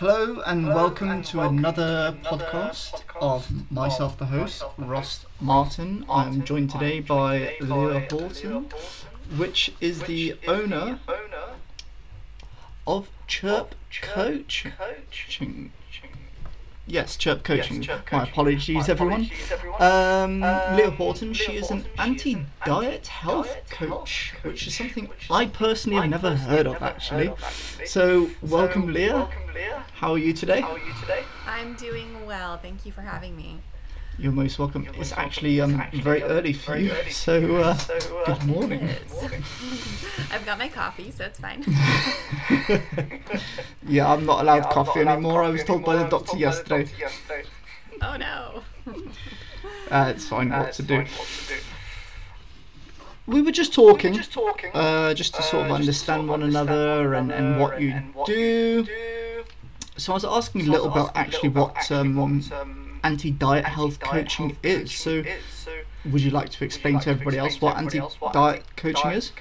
Hello and welcome to another podcast of myself, the host, Ross Martin. I'm joined today by Leah Horton, which is the owner owner of Chirp Coaching. Yes, Chirp Coaching. My apologies, everyone. Um, Leah Horton, she is an anti diet health coach, which is something I personally have never heard of actually. So, welcome, Leah. welcome, Leah. How are you today? How are you today? I'm doing well. Thank you for having me. You're most welcome. It's actually um, very early for you, so uh, good morning. It is. I've got my coffee, so it's fine. Yeah, I'm not allowed coffee anymore. I was told by the doctor yesterday. oh no. Uh, it's fine. What to do? We were just talking, uh, just to sort of understand one another and, and what you do. So I was asking a little about actually what um, anti-diet health coaching is. So would you like to explain to everybody else what anti-diet coaching is?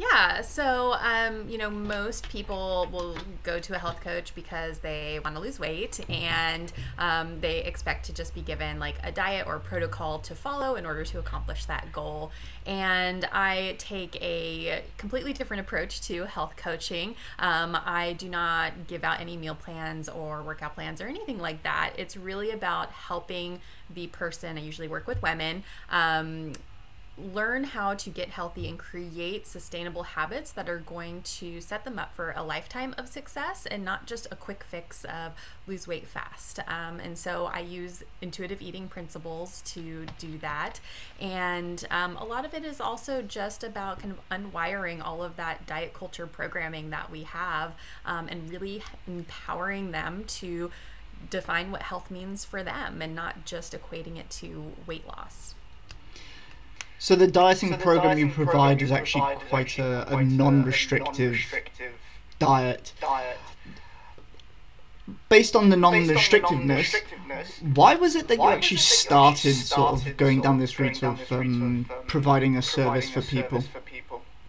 Yeah, so um, you know, most people will go to a health coach because they want to lose weight and um, they expect to just be given like a diet or protocol to follow in order to accomplish that goal. And I take a completely different approach to health coaching. Um, I do not give out any meal plans or workout plans or anything like that. It's really about helping the person. I usually work with women. Learn how to get healthy and create sustainable habits that are going to set them up for a lifetime of success and not just a quick fix of lose weight fast. Um, and so I use intuitive eating principles to do that. And um, a lot of it is also just about kind of unwiring all of that diet culture programming that we have um, and really empowering them to define what health means for them and not just equating it to weight loss. So the dieting program you provide is actually quite a, a non-restrictive diet. Based on the non-restrictiveness, why was it that you actually started sort of going down this route of um, providing a service for people?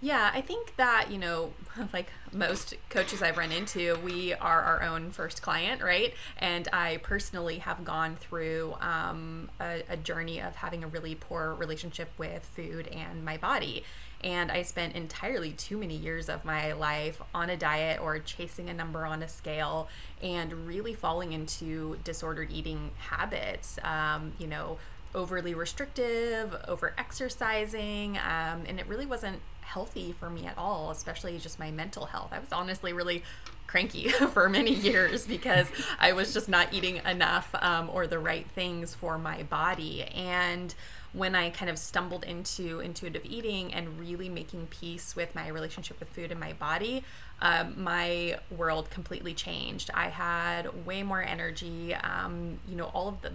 Yeah, I think that, you know, like most coaches I've run into, we are our own first client, right? And I personally have gone through um, a, a journey of having a really poor relationship with food and my body. And I spent entirely too many years of my life on a diet or chasing a number on a scale and really falling into disordered eating habits. Um, you know, overly restrictive, over exercising, um, and it really wasn't healthy for me at all, especially just my mental health. I was honestly really cranky for many years because I was just not eating enough um, or the right things for my body. And when I kind of stumbled into intuitive eating and really making peace with my relationship with food and my body, um, my world completely changed. I had way more energy. Um, you know, all of the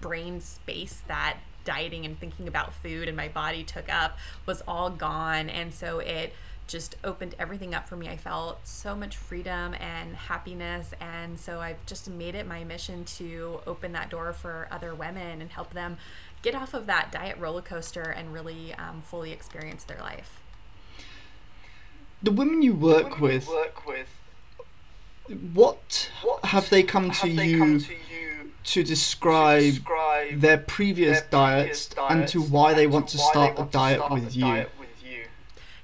brain space that dieting and thinking about food and my body took up was all gone. And so it just opened everything up for me. I felt so much freedom and happiness. And so I've just made it my mission to open that door for other women and help them get off of that diet roller coaster and really um, fully experience their life. The women you work with, work with what have they come to you to describe their previous diets and to why they want to start a diet with you?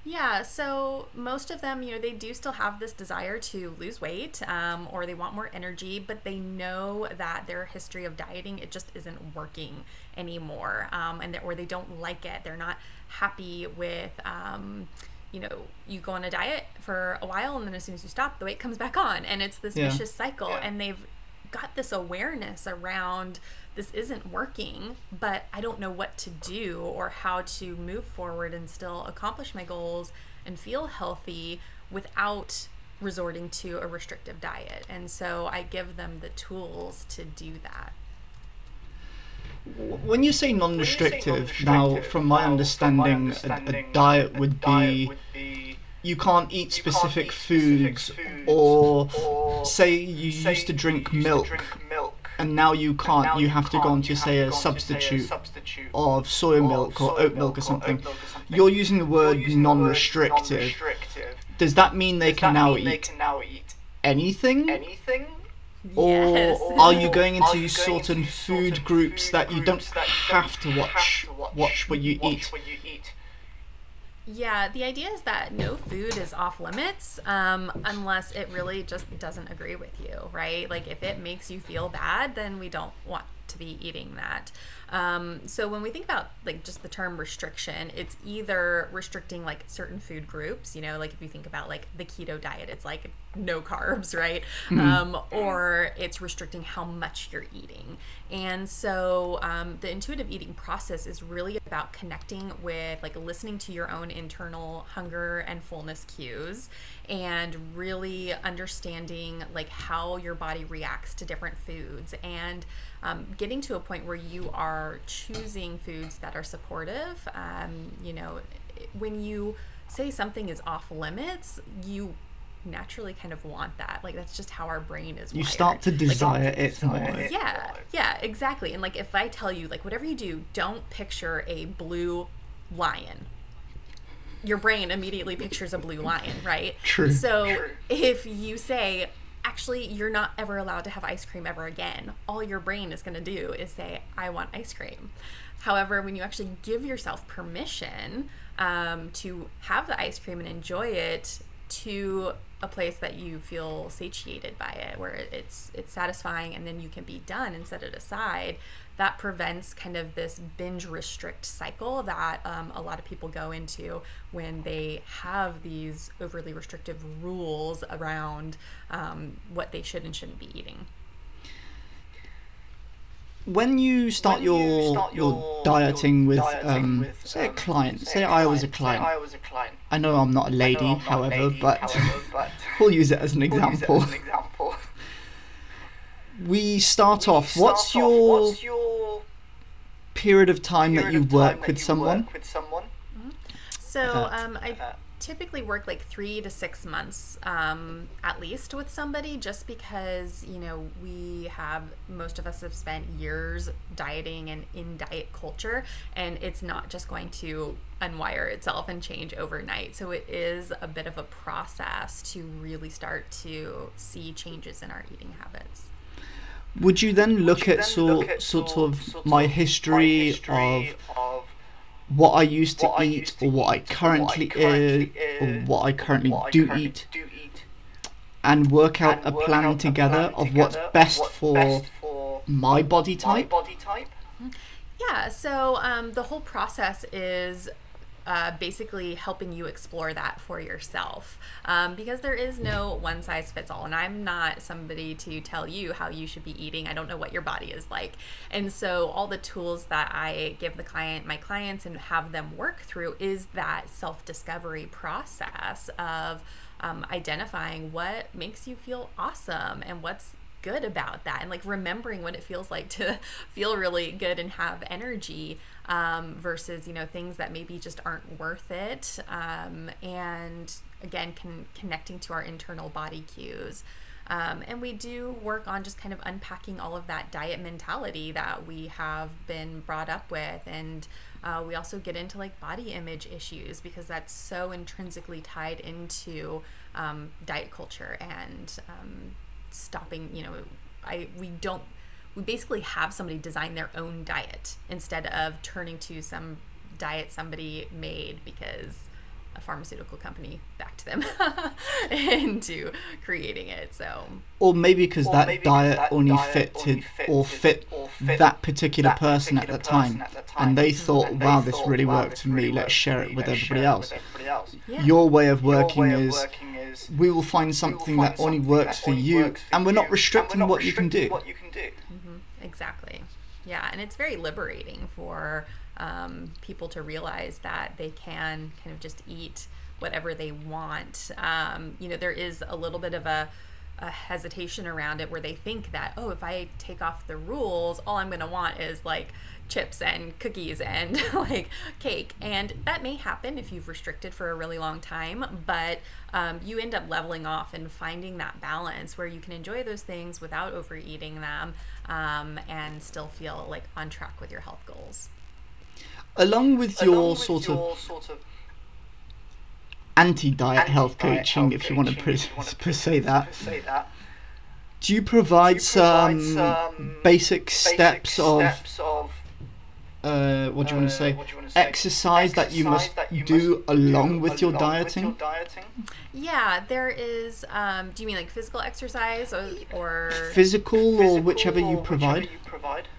Yeah, so most of them, you know, they do still have this desire to lose weight um, or they want more energy, but they know that their history of dieting, it just isn't working anymore. Um, and that or they don't like it. They're not happy with, um, you know, you go on a diet for a while and then as soon as you stop, the weight comes back on. And it's this Yeah. vicious cycle. And they've got this awareness around this isn't working, but I don't know what to do or how to move forward and still accomplish my goals and feel healthy without resorting to a restrictive diet. And so I give them the tools to do that. When you say non-restrictive, now from my understanding, a, a diet would be you can't eat specific foods, or say you used to drink milk and now you can't. You have to go on to say a substitute of soy milk or oat milk or something. You're using the word non-restrictive. Does that mean they can now eat? anything? Anything? Or Yes. are you going into you going certain into food certain groups food that you don't that you have don't to watch have to watch, watch what you watch eat? what you eat? Yeah, the idea is that no food is off limits um, unless it really just doesn't agree with you, right? Like if it makes you feel bad, then we don't want to be eating that. Um, so when we think about like just the term restriction, it's either restricting like certain food groups, you know, like if you think about like the keto diet, it's like no carbs, right? Um, or it's restricting how much you're eating. And so um, the intuitive eating process is really about connecting with like listening to your own internal hunger and fullness cues and really understanding like how your body reacts to different foods and um, getting to a point where you are choosing foods that are supportive. Um, you know, when you say something is off limits, you naturally kind of want that. Like that's just how our brain is. You wired. start to Like, desire it more. yeah, yeah, exactly. And like if I tell you, like whatever you do, don't picture a blue lion. Your brain immediately pictures a blue lion, right? True. So True. if you say, actually, you're not ever allowed to have ice cream ever again, all your brain is going to do is say, I want ice cream. However, when you actually give yourself permission um, to have the ice cream and enjoy it to a place that you feel satiated by it, where it's it's satisfying, and then you can be done and set it aside. That prevents kind of this binge restrict cycle that um, a lot of people go into when they have these overly restrictive rules around um, what they should and shouldn't be eating. When you start When your you start your your- dieting your with dieting um with, say a um, client, say say a I was a client, say. I was a client. I know I'm not a I know lady, I'm not a lady, but however, but we'll use it as an we'll use it example. as an example. We start We off. start What's off, your what's your period of time that you of time work that with you someone? work with someone? So Uh, um, I uh, typically work like three to six months um, at least with somebody, just because you know we have most of us have spent years dieting and in diet culture, and it's not just going to unwire itself and change overnight. So it is a bit of a process to really start to see changes in our eating habits. Would you then look you at then sort look at sort sort- of sort my of history, history of of what I used to what eat used to or what I eat, or what I currently, currently eat or what I currently what I do currently eat do eat, and work out and a work plan out a together plan of what's together of best what's for best for my body my type. body type. Yeah, so um, the whole process is uh, basically helping you explore that for yourself um, because there is no one size fits all. And I'm not somebody to tell you how you should be eating. I don't know what your body is like. And so, all the tools that I give the client, my clients, and have them work through is that self discovery process of um, identifying what makes you feel awesome and what's good about that and like remembering what it feels like to feel really good and have energy um, versus you know things that maybe just aren't worth it. Um, and again con- connecting to our internal body cues. Um, and we do work on just kind of unpacking all of that diet mentality that we have been brought up with. And uh, we also get into like body image issues because that's so intrinsically tied into um, diet culture and um, stopping you know i we don't we basically have somebody design their own diet instead of turning to some diet somebody made because a pharmaceutical company backed them into creating it so Or maybe because that maybe 'cause diet that only diet fitted only or fitted fit or fit that particular that person at the person time. at the time. And they thought, And they wow, this thought, really "Wow, worked this for me, really let's share it with everybody else. with everybody else." yeah Your way of working way of is working is we will find we will something find that only something works that for only you, works for and we're not restricting we're not what restricting do. What you can do. Exactly. Yeah, and it's very liberating for um, people to realize that they can kind of just eat whatever they want. Um, you know, there is a little bit of a, a hesitation around it where they think that, oh, if I take off the rules, all I'm going to want is like chips and cookies and like cake. And that may happen if you've restricted for a really long time, but um, you end up leveling off and finding that balance where you can enjoy those things without overeating them um, and still feel like on track with your health goals. Along with Along your with sort your of sort of anti-diet health coaching, if you want to per, per say that. Do you provide some basic steps of uh, what do you want to say, exercise, that you must do along with your dieting? Yeah, there is. Um, do you mean like physical exercise or, or physical, or whichever you provide?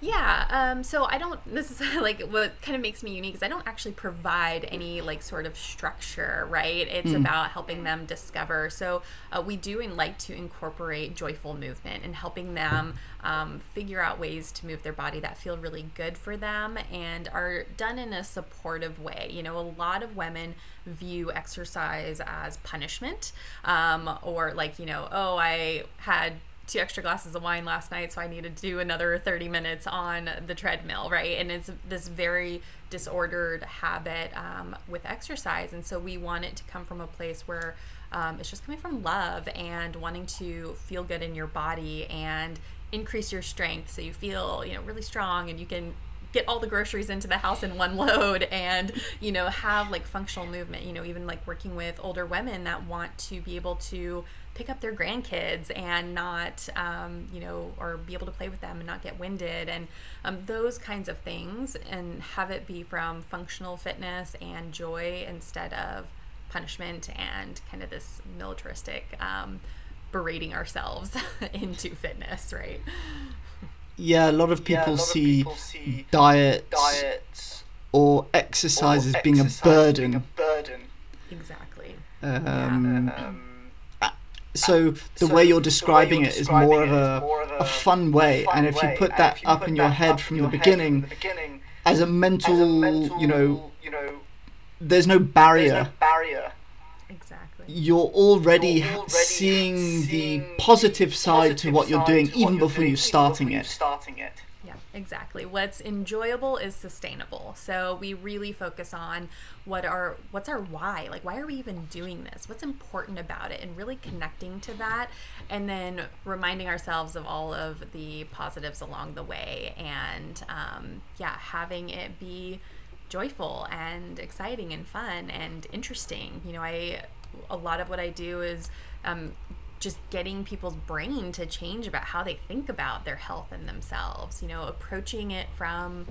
Yeah. Um, so I don't. This is like what kind of makes me unique is I don't actually provide any like sort of structure, right? It's mm. about helping them discover. So uh, we do and like to incorporate joyful movement and helping them um, figure out ways to move their body that feel really good for them and are done in a supportive way. You know, a lot of women view exercise as punishment um, or like you know oh i had two extra glasses of wine last night so i need to do another 30 minutes on the treadmill right and it's this very disordered habit um, with exercise and so we want it to come from a place where um, it's just coming from love and wanting to feel good in your body and increase your strength so you feel you know really strong and you can get all the groceries into the house in one load and you know have like functional movement you know even like working with older women that want to be able to pick up their grandkids and not um, you know or be able to play with them and not get winded and um, those kinds of things and have it be from functional fitness and joy instead of punishment and kind of this militaristic um, berating ourselves into fitness right yeah, a lot of people, yeah, lot see, of people see, diets, diets or exercise as being, a burden. being a burden. Exactly. Um, yeah. um, so the so way you're describing, you're it is more of a, more of a, a fun way, fun and if you put way, that you up put in your head from, your the, beginning, from the beginning, as a mental, as a mental you, know, you know, there's no barrier. There's no barrier you're already, you're already seeing, seeing, the positive side positive to what you're doing even before you're starting it. starting it. Yeah, exactly. What's enjoyable is sustainable. So we really focus on what our what's our why? Like why are we even doing this? What's important about it and really connecting to that and then reminding ourselves of all of the positives along the way and um, yeah, having it be joyful and exciting and fun and interesting. You know, I a lot of what I do is um, just getting people's brain to change about how they think about their health and themselves. You know, approaching it from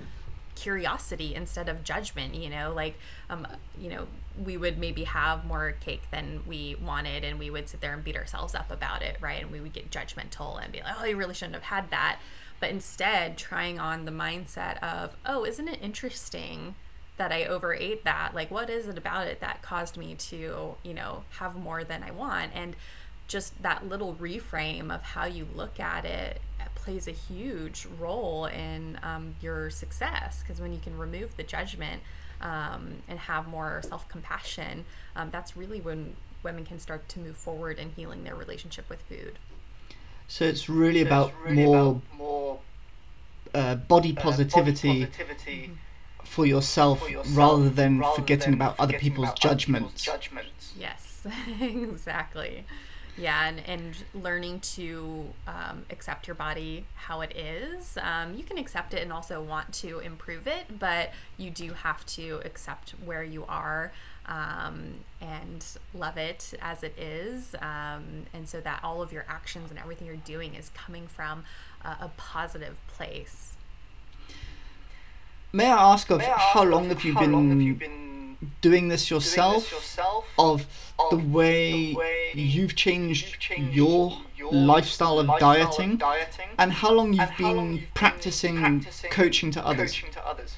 curiosity instead of judgment you know like um you know we would maybe have more cake than we wanted and we would sit there and beat ourselves up about it right and we would get judgmental and be like oh you really shouldn't have had that but instead trying on the mindset of oh isn't it interesting that I overate that. Like, what is it about it that caused me to, you know, have more than I want? And just that little reframe of how you look at it plays a huge role in um, your success because when you can remove the judgment um, and have more self compassion, um, that's really when women can start to move forward in healing their relationship with food. So it's really so about it's really more, about more uh, body positivity. Uh, body positivity. Mm-hmm for yourself, for yourself rather than rather forgetting than about forgetting other people's about judgments. Other people's judgments. Yes, exactly. Yeah, and, and learning to um, accept your body how it is. Um, you can accept it and also want to improve it, but you do have to accept where you are um, and love it as it is. Um, and so that all of your actions and everything you're doing is coming from a, a positive place. May I ask of I ask how long have you been, have you been doing this yourself? Doing this yourself of, of the, way the way you've changed, you've changed your, your lifestyle, of, lifestyle dieting, of dieting, and how long you've, been, long you've practicing, been practicing coaching to others. Coaching to others.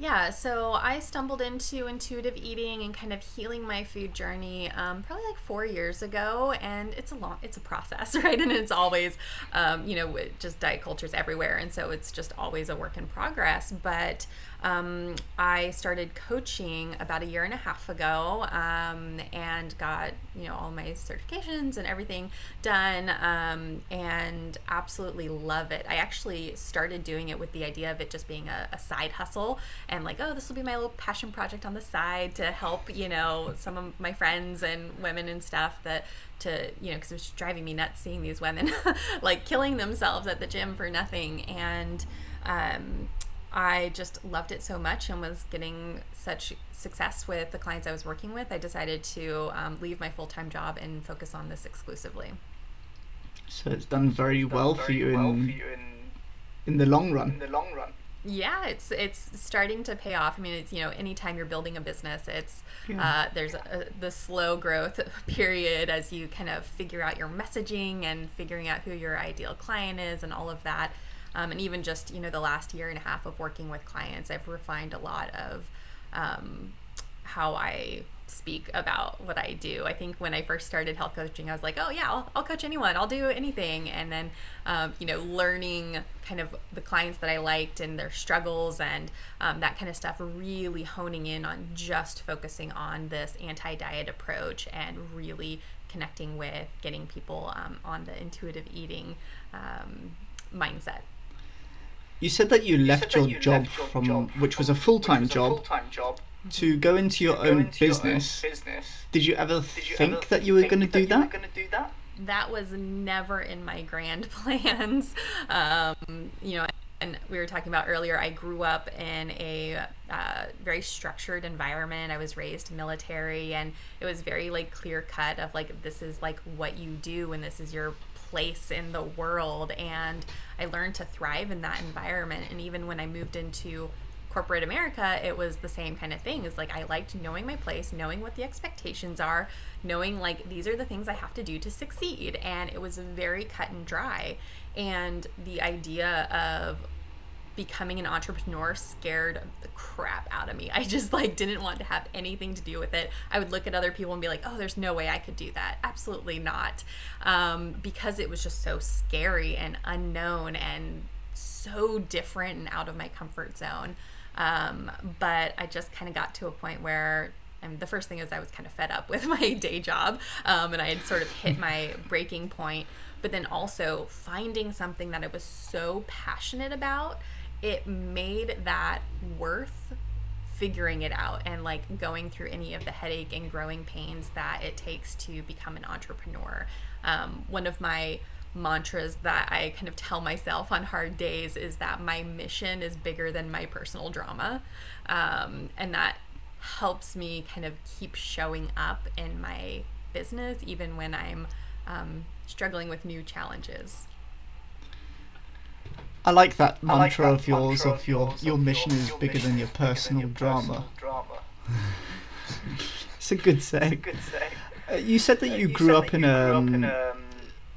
Yeah, so I stumbled into intuitive eating and kind of healing my food journey um, probably like four years ago, and it's a long, it's a process, right? And it's always, um, you know, just diet cultures everywhere, and so it's just always a work in progress. But um, I started coaching about a year and a half ago um, and got you know all my certifications and everything done um, and absolutely love it. I actually started doing it with the idea of it just being a, a side hustle and like oh this will be my little passion project on the side to help you know some of my friends and women and stuff that to you know because it was driving me nuts seeing these women like killing themselves at the gym for nothing and um, I just loved it so much and was getting such success with the clients I was working with, I decided to um, leave my full time job and focus on this exclusively. So it's done very Done well for very you well in for you in, in the long run. in run. the long run. Yeah, it's it's starting to pay off. I mean, it's you know, anytime you're building a business, it's Yeah. uh, there's a, the slow growth period as you kind of figure out your messaging and figuring out who your ideal client is and all of that. Um, and even just you know the last year and a half of working with clients, I've refined a lot of um, how I speak about what I do. I think when I first started health coaching, I was like, oh, yeah, I'll, I'll coach anyone, I'll do anything. And then, um, you know, learning kind of the clients that I liked and their struggles and um, that kind of stuff, really honing in on just focusing on this anti diet approach and really connecting with getting people um, on the intuitive eating um, mindset. You said that you You left said your that you job left your from job which was a from- full-time which was a job full-time job to go into your own into your own business. business. Did you ever Did you think ever that you were going to do that? gonna do that? that was never in my grand plans. Um, you know, and we were talking about earlier, I grew up in a uh, very structured environment. I was raised military, and it was very like clear cut of like this is like what you do, and this is your place in the world. And I learned to thrive in that environment. And even when I moved into corporate America, it was the same kind of thing. It's like I liked knowing my place, knowing what the expectations are, knowing like these are the things I have to do to succeed. And it was very cut and dry. And the idea of becoming an entrepreneur scared the crap out of me. I just like didn't want to have anything to do with it. I would look at other people and be like, "Oh, there's no way I could do that." Absolutely not, um, because it was just so scary and unknown and so different and out of my comfort zone. Um, but I just kind of got to a point where. And the first thing is I was kind of fed up with my day job, um, and I had sort of hit my breaking point. But then also finding something that I was so passionate about it made that worth figuring it out and like going through any of the headache and growing pains that it takes to become an entrepreneur. Um, one of my mantras that I kind of tell myself on hard days is that my mission is bigger than my personal drama. Um, and that helps me kind of keep showing up in my business even when I'm um, struggling with new challenges. I like that I like mantra that of yours mantra of your your mission is bigger mission than your bigger than personal your drama. personal drama. It's a good saying. Good. Uh, you said that Uh, you grew that up in you grew up um, in, um,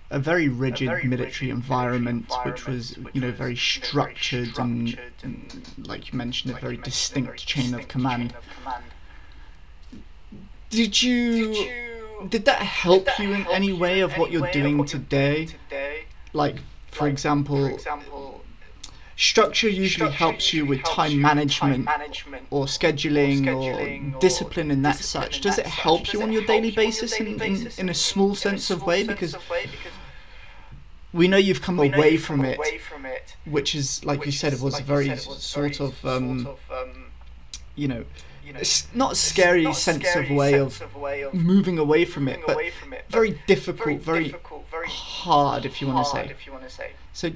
a very rigid very military rigid environment, military which was, environment, you know, which very you know, very structured and, structured and, and, like you mentioned, a like very you mentioned, a distinct very chain of command. chain of command. Did you? Did you? Did that help did that you in help any way of what you're doing what you're today? doing today? Like, for Like, example, for example, structure usually structure helps you with helps time you management time management or scheduling or, scheduling or discipline and that discipline such. in Does that it help Does you it on your daily on your basis daily in, in, basis in a small in a sense of way? sense Because of way? Because we know you've come know away you've from come it, away from it, which is, like you said, it was like very said, was sort very of, um, sort of, um, you know, you know, s- not s- scary not sense scary of way sense of way of moving away from it, but from it, but very difficult, very very difficult, very hard, if you want to hard, say. if you want to say. So,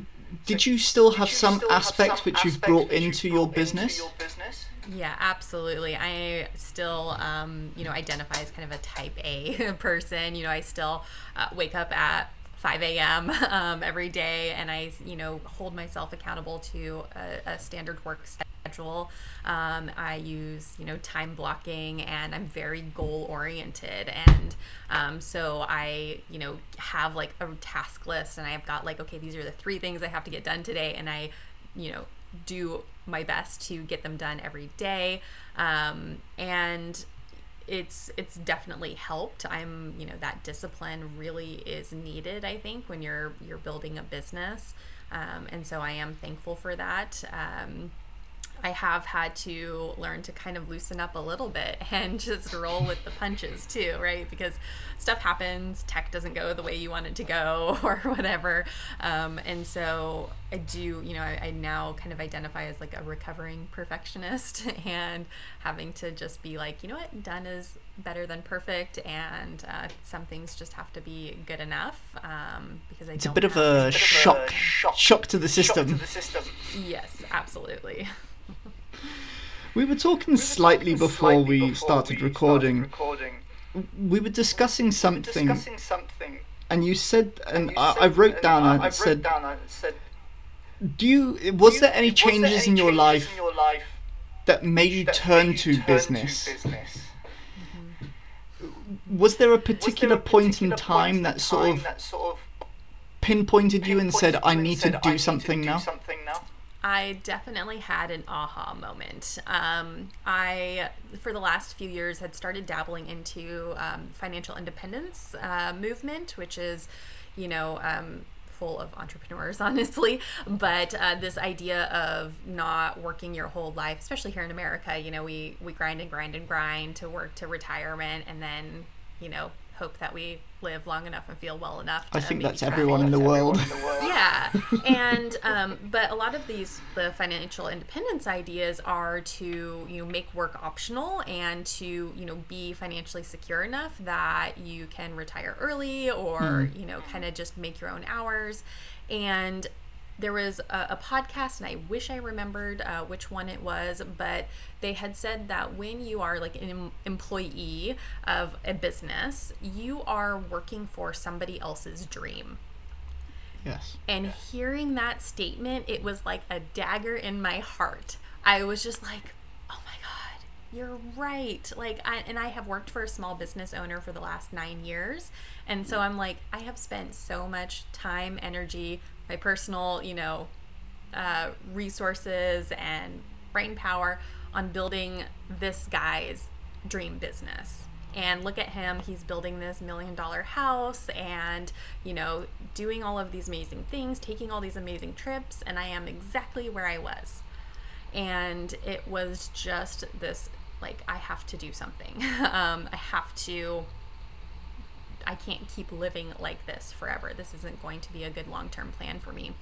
did you still Did have you some still have aspects some which you've brought which you've into your brought into business? your business? Yeah, absolutely. I still, um, you know, identify as kind of a type A person. You know, I still uh, wake up at 5 a.m. Um, every day, and I, you know, hold myself accountable to a, a standard work schedule. Um, I use, you know, time blocking, and I'm very goal oriented, and um, so I, you know, have like a task list, and I've got like, okay, these are the three things I have to get done today, and I, you know, do my best to get them done every day. Um, and it's it's definitely helped. I'm you know that discipline really is needed. I think when you're you're building a business, um, and so I am thankful for that. Um, I have had to learn to kind of loosen up a little bit and just roll with the punches too, right? Because stuff happens, tech doesn't go the way you want it to go, or whatever. Um, and so I do, you know, I, I now kind of identify as like a recovering perfectionist and having to just be like, you know what, done is better than perfect, and uh, some things just have to be good enough um, because I It's a don't bit of have- a Bit of a shock, shock, shock to the Shock to the system. Yes, absolutely. We were talking slightly before we started recording. We were discussing something, Discussing something. and you said, and you I, said- I wrote and down, I, I wrote said, down, I said, do you, was "Do there any was there changes any in your life in your life that made you that turn made you to business? business? Mm-hmm. Was there a Was there particular a point in time point that sort time of that sort of pinpointed you and said, I need to said, "I do need something do something now? I definitely had an aha moment. Um, I, for the last few years, had started dabbling into um, financial independence uh, movement, which is, you know, um, full of entrepreneurs, honestly. But uh, this idea of not working your whole life, especially here in America, you know, we we grind and grind and grind to work to retirement, and then, you know, hope that we live long enough and feel well enough. To I think that's everyone in the world. In the world. Yeah, and um, but a lot of these the financial independence ideas are to you know make work optional and to you know be financially secure enough that you can retire early or you know kind of just make your own hours. And there was a, a podcast, and I wish I remembered uh, which one it was, but they had said that when you are like an em- employee of a business, you are working for somebody else's dream. Yes. And hearing that statement, it was like a dagger in my heart. I was just like, oh my God, you're right. Like, I, and I have worked for a small business owner for the last nine years. And so I'm like, I have spent so much time, energy, my personal, you know, uh, resources and brain power on building this guy's dream business. And look at him, he's building this million dollar house and, you know, doing all of these amazing things, taking all these amazing trips, and I am exactly where I was. And it was just this like, I have to do something. um, I have to I can't keep living like this forever. This isn't going to be a good long term plan for me.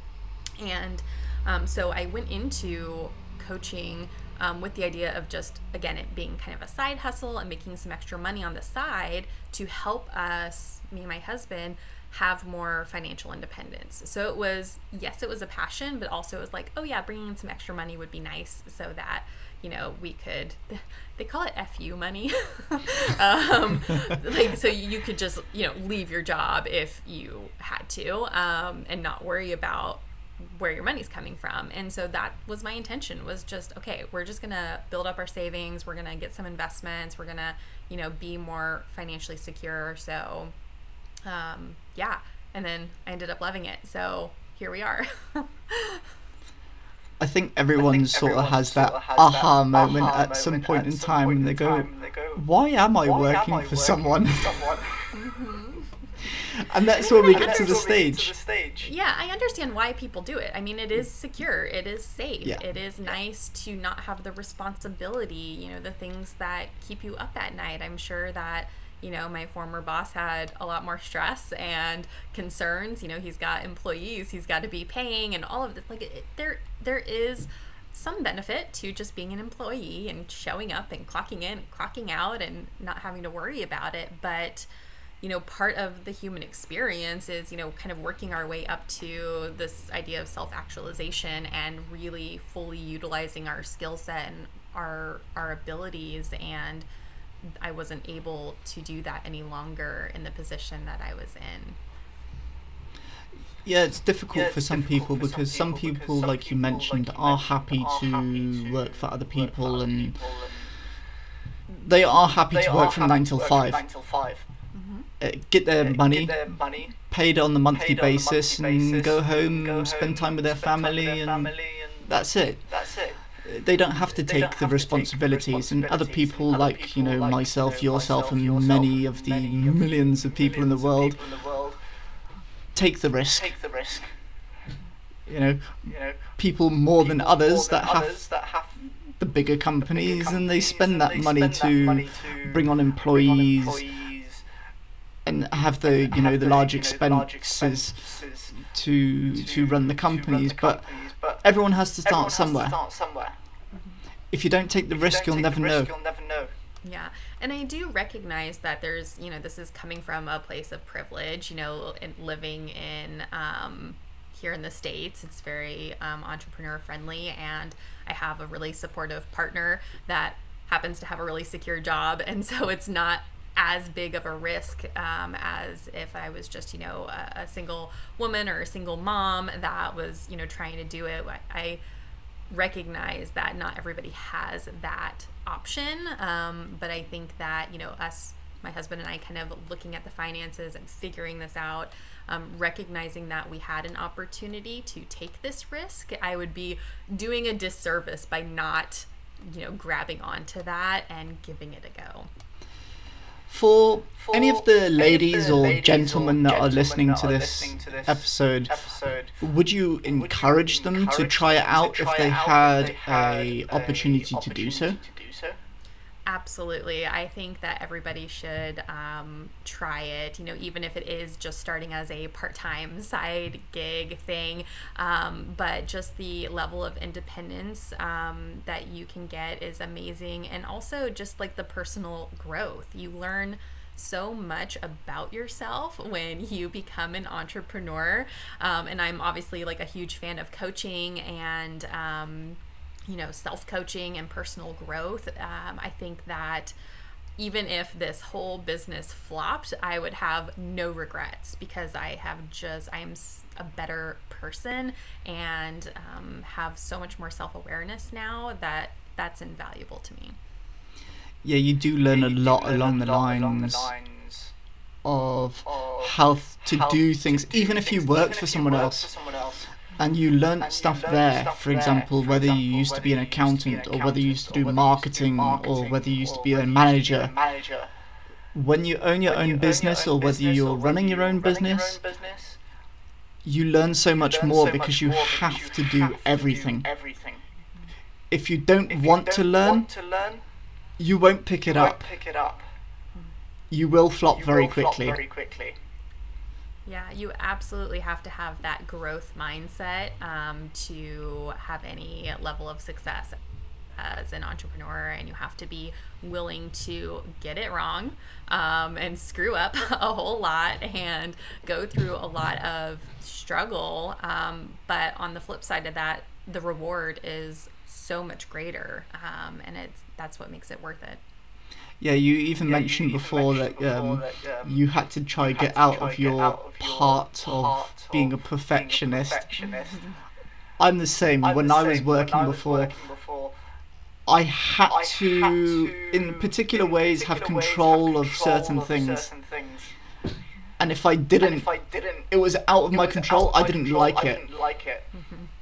And um, so I went into coaching um, with the idea of just, again, it being kind of a side hustle and making some extra money on the side to help us, me and my husband, have more financial independence. So it was, yes, it was a passion, but also it was like, oh yeah, bringing in some extra money would be nice so that you know, we could, they call it FU money. um, like, so you could just, you know, leave your job if you had to um, and not worry about where your money's coming from. And so that was my intention was just, okay, we're just going to build up our savings. We're going to get some investments. We're going to, you know, be more financially secure. So, um, yeah. And then I ended up loving it. So here we are. I think everyone I think sort of everyone has sort that of has aha that moment aha at some moment point at in some time point and they in go, time and they go, why am I "Why am working I for working for someone?" and that's when we get to the That's where we get to stage. the stage. Yeah, I understand why people do it. I mean, it is secure, it is safe, Yeah. it is nice to not have the responsibility, you know, the things that keep you up at night. I'm sure that, you know, my former boss had a lot more stress and concerns. You know, he's got employees, he's got to be paying and all of this. Like, it, there, there is some benefit to just being an employee and showing up and clocking in and clocking out and not having to worry about it. But, you know, part of the human experience is, you know, kind of working our way up to this idea of self actualization and really fully utilizing our skill set and our, our abilities. And I wasn't able to do that any longer in the position that I was in. Yeah, it's difficult Yeah, for some difficult people for because some people because people, some like you people, like mentioned, you are mentioned, happy are to happy to work for other work for people other and they are happy they to work from happy 9 to till work from 5. nine till five. Uh, get their money, get their money paid on the monthly paid on a basis, monthly and go home, go spend time with their time with family, their and family, and that's it. that's it. They don't have to take the have to take the responsibilities, and other people other like you know like, myself, yourself, and yourself, many of the many millions of people in the world people in the world take the risk. take the risk. You know, You know, people more than others more than that have that have the bigger companies, and they spend and that they money, spend that to money to bring on bring on employees employees, and have the you know the large you know, the large expenses expenses to to run the companies, but everyone has to start somewhere. To start somewhere. If you don't take the risk, you'll never know. risk, You'll never know. Yeah. And I do recognize that there's, you know, this is coming from a place of privilege, you know, and living in, um, here in the states. It's very um, entrepreneur friendly, and I have a really supportive partner that happens to have a really secure job, and so it's not as big of a risk um, as if I was just, you know, a, a, single woman or a single mom that was, you know, trying to do it. I recognize that not everybody has that option, um, but I think that, you know, us, my husband and I, kind of looking at the finances and figuring this out. Um, recognizing that we had an opportunity to take this risk, I would be doing a disservice by not, you know, grabbing onto that and giving it a go. For, For any of the ladies, or, ladies gentlemen or that are listening, that to, this listening to this episode, episode would you encourage would you them encourage to try it out if they had, if they had a opportunity, opportunity to do so? Absolutely. I think that everybody should um, try it, you know, even if it is just starting as a part time side gig thing. Um, but just the level of independence um, that you can get is amazing. And also just like the personal growth. You learn so much about yourself when you become an entrepreneur. Um, and I'm obviously like a huge fan of coaching and, um, you know, self coaching and personal growth. Um, I think that even if this whole business flopped, I would have no regrets because I have just, I'm a better person and um, have so much more self awareness now that that's invaluable to me. Yeah, you do learn yeah, a lot learn along, a the lot lines along the lines of, of how to do things, even if you work for someone else and you learn stuff there, for example, whether you used to be an accountant or whether you used to do marketing or whether you used to be a manager. When you own your own business or whether you're running your own business, you learn so much more because you have to do everything. If you don't want to learn, you won't pick it up. You will flop very quickly. Yeah, you absolutely have to have that growth mindset um, to have any level of success as an entrepreneur, and you have to be willing to get it wrong um, and screw up a whole lot and go through a lot of struggle. Um, but on the flip side of that, the reward is so much greater, um, and it's that's what makes it worth it. Yeah, you even yeah, mentioned you before, mentioned that, um, that um, you had to try to get out of your out of part of, being a perfectionist. Being a perfectionist. I'm the same. I'm when, the I was working I was before, working before, I had, I to, had to, in particular in ways, particular have control, ways, have control of, certain, of things. certain things. And if I didn't, if I didn't it was out of my control. I, didn't control. Like I didn't like it.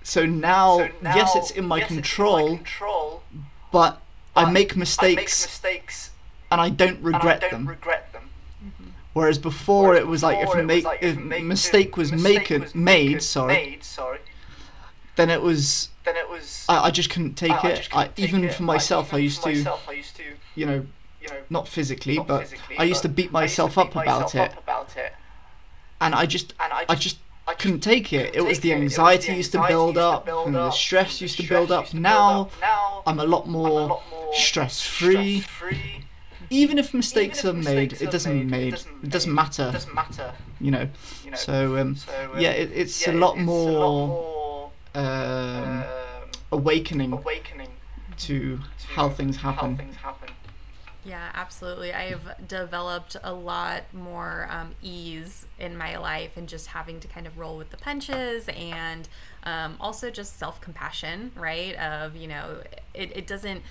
So now, so now, yes, it's in my, yes, control, in my control, but I make mistakes. I make mistakes and I don't regret, I don't them. Regret them. Mm-hmm. Whereas before Whereas it was like if a make, like if make, mistake was, mistake was made, sorry, made, sorry, then it was then it was I, I just couldn't take I, it. I, even it. for myself, I, used to, myself, I used to, you know, you know, not physically, not but physically, I used to beat myself, to beat up, myself about, up it. about it. And I just, and I just, I just I couldn't take it. It was the anxiety used to build up, and the stress used to build up. Now I'm a lot more stress free even if mistakes are made, it doesn't made, it doesn't, matter. It doesn't matter. You know. You know so, um, so um, yeah, it, it's, a lot more, a lot more um, um, awakening, to how things happen. Yeah, absolutely. I've developed a lot more um, ease in my life and just having to kind of roll with the punches and um, also just self compassion, right? Of, you know, it, it doesn't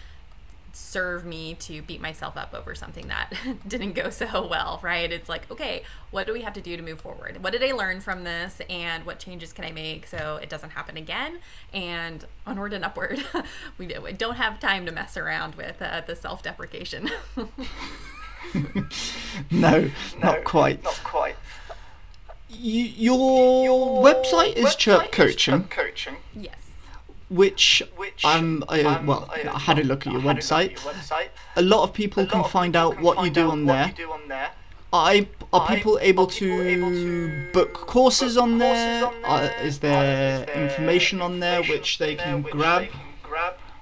serve me to beat myself up over something that didn't go so well, right? It's like, okay, what do we have to do to move forward? What did I learn from this and what changes can I make so it doesn't happen again? And onward and upward. we don't have time to mess around with uh, the self deprecation. no, not quite. Not quite. your, your website is website Chirp Coaching. Is Chirp Coaching. Yes which, which um, I, um, well, I, I, had a look at your, website. At your website. A lot of people lot can of find people out can what, you do, on there. do on there. I, are people, able, are people to able to book courses, book on, there? on there? Uh, is, there is there information on there which they can, grab? They can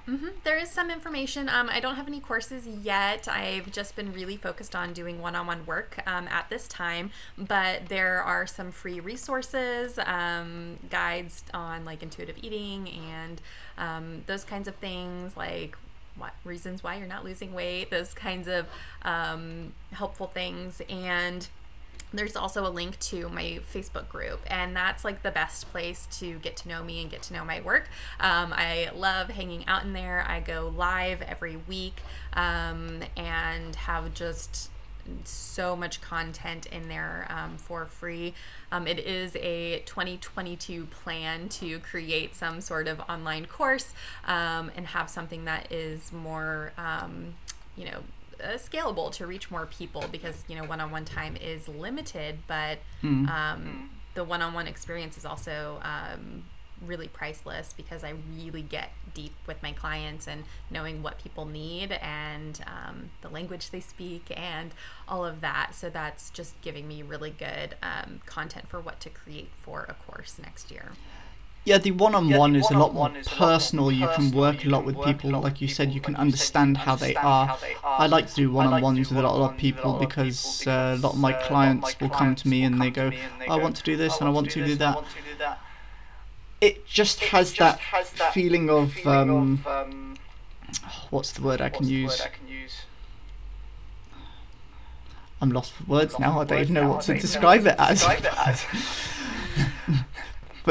grab? hmm There is some information. Um, I don't have any courses yet. I've just been really focused on doing one on one work um, at this time, but there are some free resources, um, guides on like intuitive eating and um, those kinds of things, like what reasons why you're not losing weight, those kinds of um, helpful things. And there's also a link to my Facebook group, and that's like the best place to get to know me and get to know my work. Um, I love hanging out in there. I go live every week um, and have just so much content in there um, for free. Um, it is a 2022 plan to create some sort of online course um, and have something that is more, um, you know, uh, scalable to reach more people because you know one-on-one time is limited but um, the one-on-one experience is also um, really priceless because i really get deep with my clients and knowing what people need and um, the language they speak and all of that. So that's just giving me really good um, content for what to create for a course next year Yeah, the one-on-one the is a lot more one-on-one is a lot more personal. You can work a lot with people, like you said. You can you said, you understand how they are. how they are. I like to do I like to one-on-ones with a lot of a people because uh, a lot of my uh, clients will come to me and they go, come to me and they "I want to do this and I want to do this and I that." want to do that. It just has that feeling of um, um, what's the word I can use? I can use? I'm lost for words now. I don't even know what to I don't even know describe it as.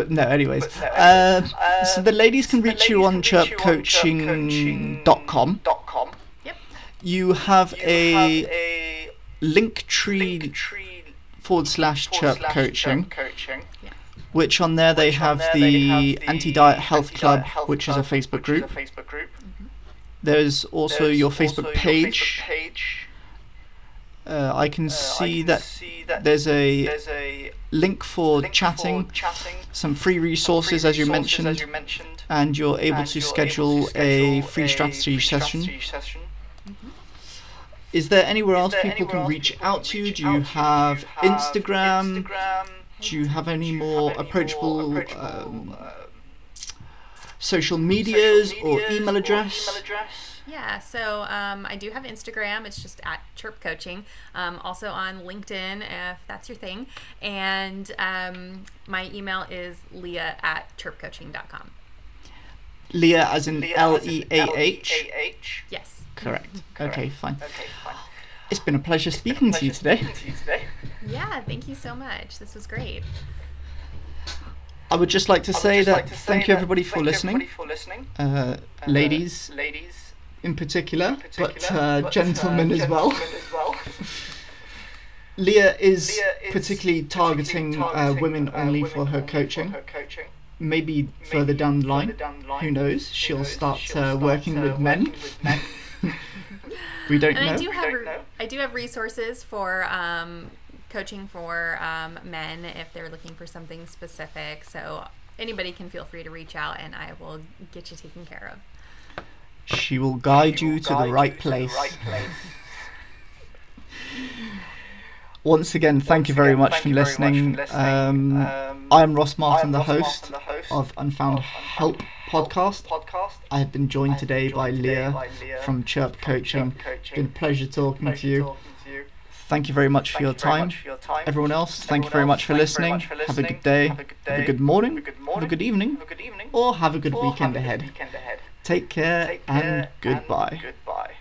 describe it as. But no, anyways. But no, Uh, anyways. Uh, so the ladies can so reach you ladies on can reach you on chirpcoaching.com. chirpcoaching.com. yep You have You a have a link tree Linktree forward slash chirp coaching, chirp which on there they which on have there the they have the Anti Diet Health Anti-Diet Club, Health which is a Club, Facebook which is group. a Facebook group. There's also There's your also Facebook your page. Facebook page. Uh, I can Uh, see I can that see that there's a there's a link for link chatting, for chatting, some free resources free as you resources as you mentioned, and you're able and to you're able schedule, a free a strategy free session. strategy session. Is there anywhere Is else there people anywhere can reach people out to you? reach Do you out to? have Do you have Instagram? Instagram? Do you have any you more have any approachable, more approachable, um, um, social social medias or email address? Email address? Yeah, so um, I do have Instagram. It's just at Chirp Coaching. Um, also on LinkedIn, if that's your thing. And um, my email is leah at chirpcoaching.com. Leah as in Leah L as in E A H. L-E-A-H. Yes. Correct. Correct. Okay, fine. Okay, fine. It's been a pleasure speaking to you Pleasure today. speaking to you today. Yeah, thank you so much. This was great. I would just like to say that like to say thank you everybody for listening, everybody for listening. uh, Uh, ladies ladies, in particular, in particular, but, uh, but, gentlemen uh, as well. as well. Leah is Leah is particularly targeting, particularly uh, targeting, women uh, only women for her only coaching. her coaching. Maybe further down the line, down the line, who knows? who She'll knows, start, she'll uh, start, working uh, with men. working with men. we don't And know. I do We have don't re- know. I do have resources for um, coaching for um, men if they're looking for something specific. So anybody can feel free to reach out, and I will get you taken care of. She will guide She you will to the right you place. To the right place. Once again, thank Once you very again, much thank for you very much for listening. listening. Um, Um, I am Ross Martin, I'm the Ross host Martin, the host of Unfound of Help Unfound podcast. podcast. I have been joined been today by today Leah by Leah from Chirp from Coaching. Chirp Coaching. Been a pleasure talking Pleasure to you. talking to you. Thank you very much for your you very time. much for your time. Everyone else, thank you very much for you listening. for Have a good day, Have a good have a good morning, have a good have a morning, good evening, Have a good evening. or have a good or have weekend a good ahead. Take care, Take care and, goodbye. and goodbye.